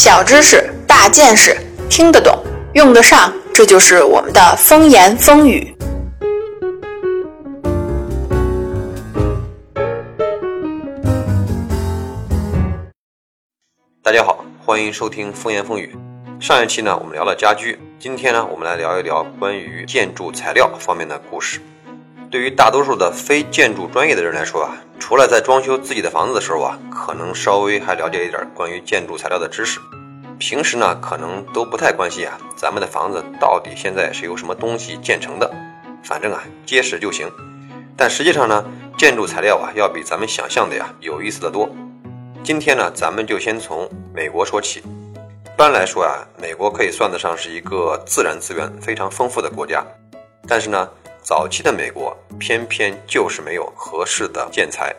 小知识，大见识，听得懂，用得上，这就是我们的风言风语。大家好，欢迎收听风言风语。上一期呢，我们聊了家居，今天呢，我们来聊一聊关于建筑材料方面的故事。对于大多数的非建筑专业的人来说啊，除了在装修自己的房子的时候啊，可能稍微还了解一点关于建筑材料的知识，平时呢可能都不太关心啊，咱们的房子到底现在是由什么东西建成的，反正啊结实就行。但实际上呢，建筑材料啊要比咱们想象的呀有意思的多。今天呢，咱们就先从美国说起。一般来说啊，美国可以算得上是一个自然资源非常丰富的国家，但是呢。早期的美国偏偏就是没有合适的建材。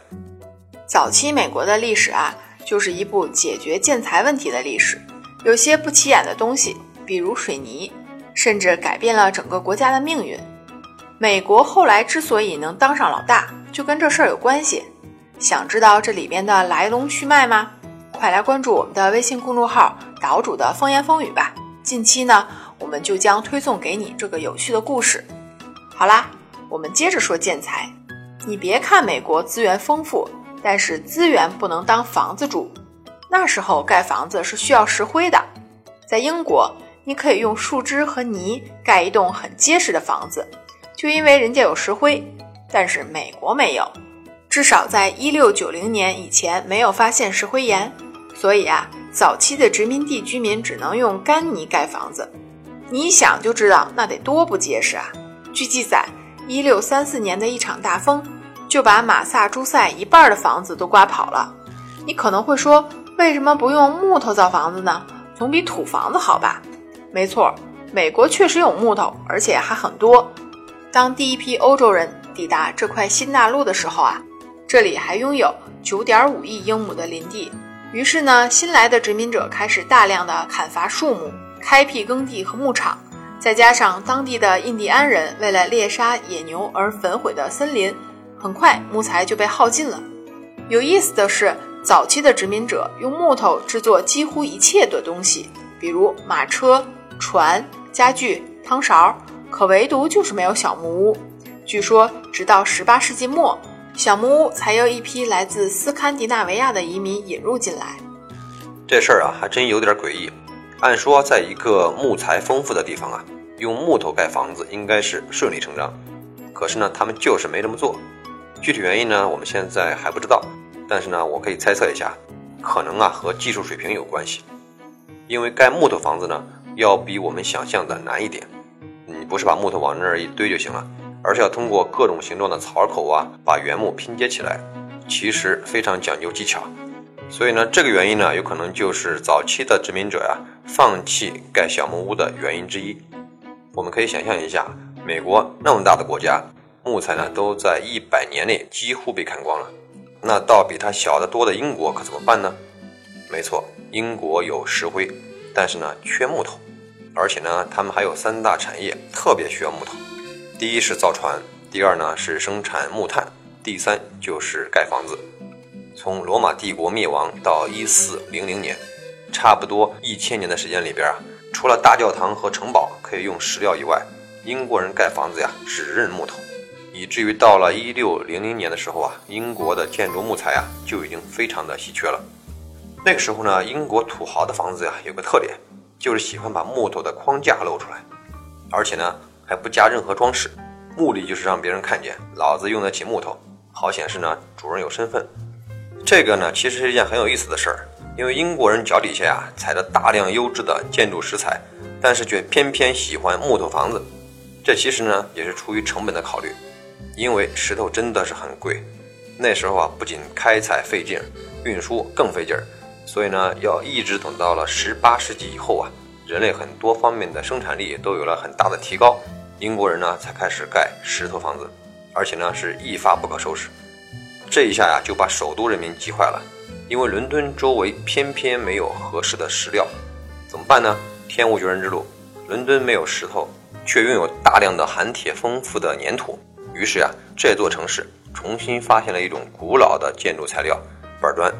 早期美国的历史啊，就是一部解决建材问题的历史。有些不起眼的东西，比如水泥，甚至改变了整个国家的命运。美国后来之所以能当上老大，就跟这事儿有关系。想知道这里边的来龙去脉吗？快来关注我们的微信公众号“岛主的风言风语”吧。近期呢，我们就将推送给你这个有趣的故事。好啦，我们接着说建材。你别看美国资源丰富，但是资源不能当房子住。那时候盖房子是需要石灰的。在英国，你可以用树枝和泥盖一栋很结实的房子，就因为人家有石灰。但是美国没有，至少在一六九零年以前没有发现石灰岩，所以啊，早期的殖民地居民只能用干泥盖房子。你一想就知道那得多不结实啊！据记载，一六三四年的一场大风，就把马萨诸塞一半的房子都刮跑了。你可能会说，为什么不用木头造房子呢？总比土房子好吧？没错，美国确实有木头，而且还很多。当第一批欧洲人抵达这块新大陆的时候啊，这里还拥有九点五亿英亩的林地。于是呢，新来的殖民者开始大量的砍伐树木，开辟耕地和牧场。再加上当地的印第安人为了猎杀野牛而焚毁的森林，很快木材就被耗尽了。有意思的是，早期的殖民者用木头制作几乎一切的东西，比如马车、船、家具、汤勺，可唯独就是没有小木屋。据说，直到18世纪末，小木屋才由一批来自斯堪的纳维亚的移民引入进来。这事儿啊，还真有点诡异。按说，在一个木材丰富的地方啊，用木头盖房子应该是顺理成章。可是呢，他们就是没这么做。具体原因呢，我们现在还不知道。但是呢，我可以猜测一下，可能啊和技术水平有关系。因为盖木头房子呢，要比我们想象的难一点。你不是把木头往那儿一堆就行了，而是要通过各种形状的槽口啊，把原木拼接起来。其实非常讲究技巧。所以呢，这个原因呢，有可能就是早期的殖民者呀放弃盖小木屋的原因之一。我们可以想象一下，美国那么大的国家，木材呢都在一百年内几乎被砍光了。那到比它小得多的英国可怎么办呢？没错，英国有石灰，但是呢缺木头，而且呢他们还有三大产业特别需要木头。第一是造船，第二呢是生产木炭，第三就是盖房子。从罗马帝国灭亡到一四零零年，差不多一千年的时间里边啊，除了大教堂和城堡可以用石料以外，英国人盖房子呀只认木头，以至于到了一六零零年的时候啊，英国的建筑木材啊就已经非常的稀缺了。那个时候呢，英国土豪的房子呀有个特点，就是喜欢把木头的框架露出来，而且呢还不加任何装饰，目的就是让别人看见老子用得起木头，好显示呢主人有身份。这个呢，其实是一件很有意思的事儿，因为英国人脚底下呀踩着大量优质的建筑石材，但是却偏偏喜欢木头房子。这其实呢也是出于成本的考虑，因为石头真的是很贵。那时候啊，不仅开采费劲，运输更费劲儿，所以呢，要一直等到了十八世纪以后啊，人类很多方面的生产力都有了很大的提高，英国人呢才开始盖石头房子，而且呢是一发不可收拾。这一下呀，就把首都人民急坏了，因为伦敦周围偏偏没有合适的石料，怎么办呢？天无绝人之路，伦敦没有石头，却拥有大量的含铁丰富的粘土。于是呀，这座城市重新发现了一种古老的建筑材料——板砖。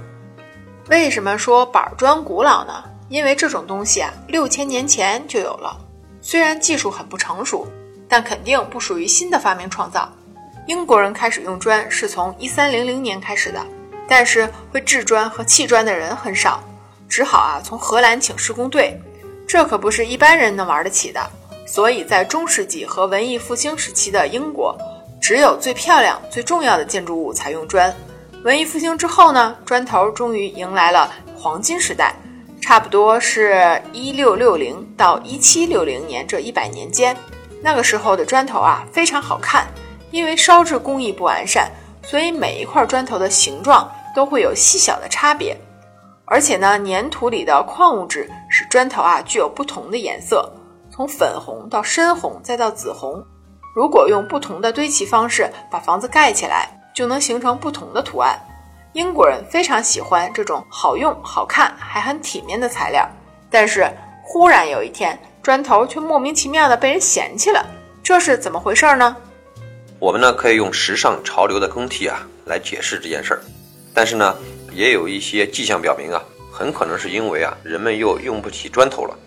为什么说板砖古老呢？因为这种东西啊，六千年前就有了。虽然技术很不成熟，但肯定不属于新的发明创造。英国人开始用砖是从一三零零年开始的，但是会制砖和砌砖的人很少，只好啊从荷兰请施工队。这可不是一般人能玩得起的。所以在中世纪和文艺复兴时期的英国，只有最漂亮、最重要的建筑物才用砖。文艺复兴之后呢，砖头终于迎来了黄金时代，差不多是一六六零到一七六零年这一百年间。那个时候的砖头啊非常好看，因为烧制工艺不完善，所以每一块砖头的形状都会有细小的差别。而且呢，粘土里的矿物质使砖头啊具有不同的颜色，从粉红到深红再到紫红。如果用不同的堆砌方式把房子盖起来。就能形成不同的图案。英国人非常喜欢这种好用、好看还很体面的材料。但是忽然有一天，砖头却莫名其妙的被人嫌弃了，这是怎么回事呢？我们呢可以用时尚潮流的更替啊来解释这件事儿，但是呢也有一些迹象表明啊，很可能是因为啊人们又用不起砖头了。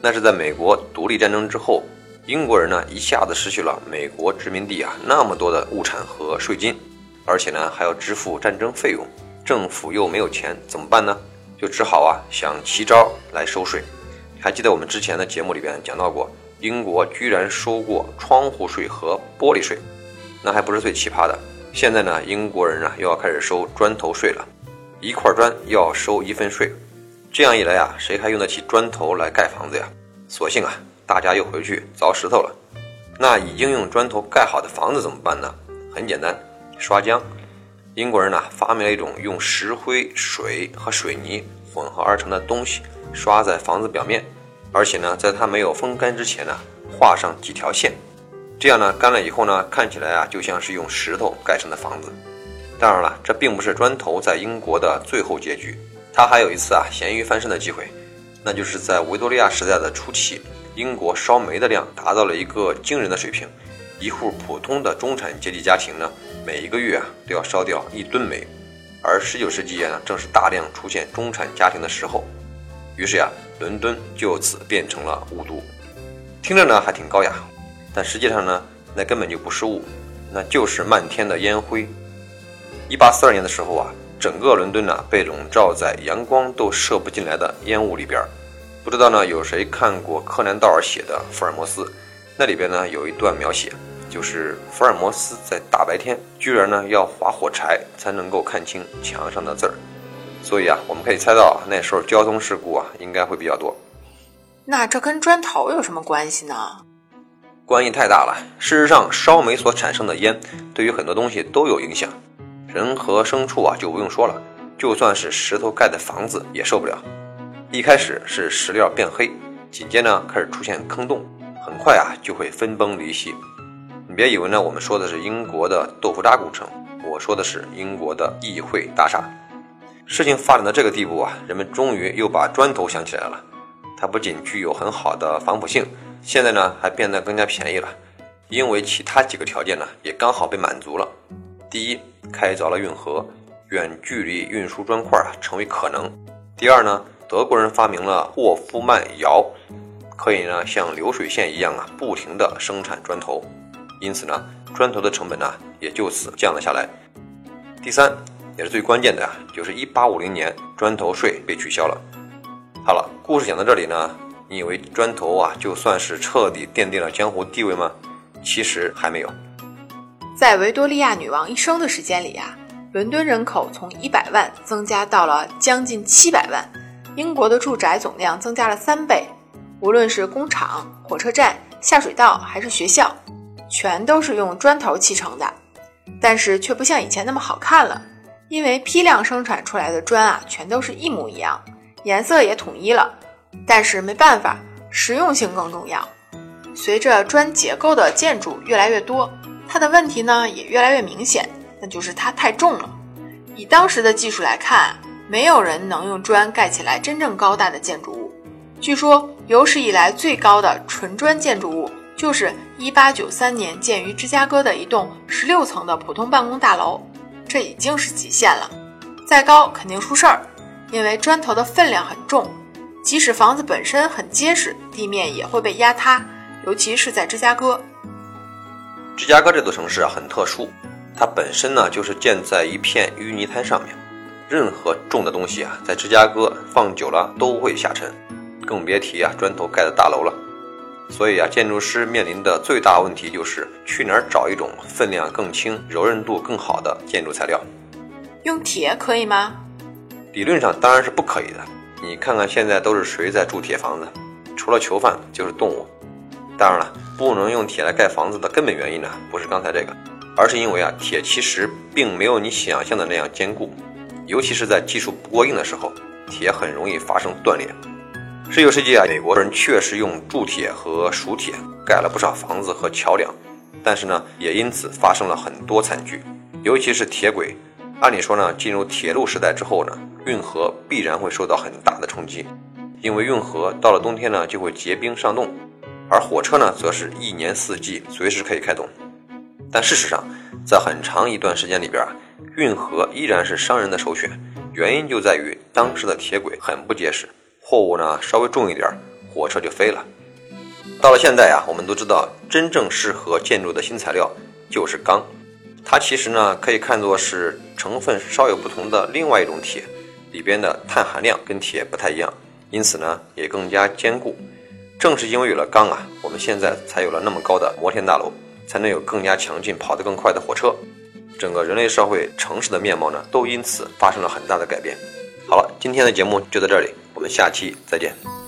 那是在美国独立战争之后，英国人呢一下子失去了美国殖民地啊那么多的物产和税金。而且呢，还要支付战争费用，政府又没有钱，怎么办呢？就只好啊想奇招来收税。还记得我们之前的节目里边讲到过，英国居然收过窗户税和玻璃税，那还不是最奇葩的。现在呢，英国人啊又要开始收砖头税了，一块砖要收一分税。这样一来啊，谁还用得起砖头来盖房子呀？索性啊，大家又回去凿石头了。那已经用砖头盖好的房子怎么办呢？很简单。刷浆，英国人呢发明了一种用石灰、水和水泥混合而成的东西，刷在房子表面，而且呢，在它没有风干之前呢，画上几条线，这样呢，干了以后呢，看起来啊，就像是用石头盖成的房子。当然了，这并不是砖头在英国的最后结局，它还有一次啊咸鱼翻身的机会，那就是在维多利亚时代的初期，英国烧煤的量达到了一个惊人的水平。一户普通的中产阶级家庭呢，每一个月啊都要烧掉一吨煤，而十九世纪呢，正是大量出现中产家庭的时候，于是呀，伦敦就此变成了雾都。听着呢还挺高雅，但实际上呢，那根本就不是雾，那就是漫天的烟灰。一八四二年的时候啊，整个伦敦呢被笼罩在阳光都射不进来的烟雾里边。不知道呢有谁看过柯南道尔写的《福尔摩斯》，那里边呢有一段描写。就是福尔摩斯在大白天居然呢要划火柴才能够看清墙上的字儿，所以啊，我们可以猜到那时候交通事故啊应该会比较多。那这跟砖头有什么关系呢？关系太大了。事实上，烧煤所产生的烟对于很多东西都有影响，人和牲畜啊就不用说了，就算是石头盖的房子也受不了。一开始是石料变黑，紧接着开始出现坑洞，很快啊就会分崩离析。你别以为呢，我们说的是英国的豆腐渣工程，我说的是英国的议会大厦。事情发展到这个地步啊，人们终于又把砖头想起来了。它不仅具有很好的防腐性，现在呢还变得更加便宜了，因为其他几个条件呢也刚好被满足了。第一，开凿了运河，远距离运输砖块啊成为可能。第二呢，德国人发明了霍夫曼窑，可以呢像流水线一样啊不停地生产砖头。因此呢，砖头的成本呢也就此降了下来。第三，也是最关键的啊，就是一八五零年砖头税被取消了。好了，故事讲到这里呢，你以为砖头啊就算是彻底奠定了江湖地位吗？其实还没有。在维多利亚女王一生的时间里啊，伦敦人口从一百万增加到了将近七百万，英国的住宅总量增加了三倍，无论是工厂、火车站、下水道还是学校。全都是用砖头砌成的，但是却不像以前那么好看了，因为批量生产出来的砖啊，全都是一模一样，颜色也统一了。但是没办法，实用性更重要。随着砖结构的建筑越来越多，它的问题呢也越来越明显，那就是它太重了。以当时的技术来看，没有人能用砖盖起来真正高大的建筑物。据说有史以来最高的纯砖建筑物。就是一八九三年建于芝加哥的一栋十六层的普通办公大楼，这已经是极限了。再高肯定出事儿，因为砖头的分量很重，即使房子本身很结实，地面也会被压塌，尤其是在芝加哥。芝加哥这座城市啊很特殊，它本身呢就是建在一片淤泥滩上面，任何重的东西啊在芝加哥放久了都会下沉，更别提啊砖头盖的大楼了。所以啊，建筑师面临的最大问题就是去哪儿找一种分量更轻、柔韧度更好的建筑材料。用铁可以吗？理论上当然是不可以的。你看看现在都是谁在住铁房子？除了囚犯就是动物。当然了，不能用铁来盖房子的根本原因呢，不是刚才这个，而是因为啊，铁其实并没有你想象的那样坚固，尤其是在技术不过硬的时候，铁很容易发生断裂。十九世纪啊，美国人确实用铸铁和熟铁盖了不少房子和桥梁，但是呢，也因此发生了很多惨剧，尤其是铁轨。按理说呢，进入铁路时代之后呢，运河必然会受到很大的冲击，因为运河到了冬天呢就会结冰上冻，而火车呢则是一年四季随时可以开动。但事实上，在很长一段时间里边啊，运河依然是商人的首选，原因就在于当时的铁轨很不结实。货物呢稍微重一点，火车就飞了。到了现在啊，我们都知道，真正适合建筑的新材料就是钢。它其实呢可以看作是成分稍有不同的另外一种铁，里边的碳含量跟铁不太一样，因此呢也更加坚固。正是因为有了钢啊，我们现在才有了那么高的摩天大楼，才能有更加强劲、跑得更快的火车。整个人类社会、城市的面貌呢，都因此发生了很大的改变。好了，今天的节目就到这里。我们下期再见。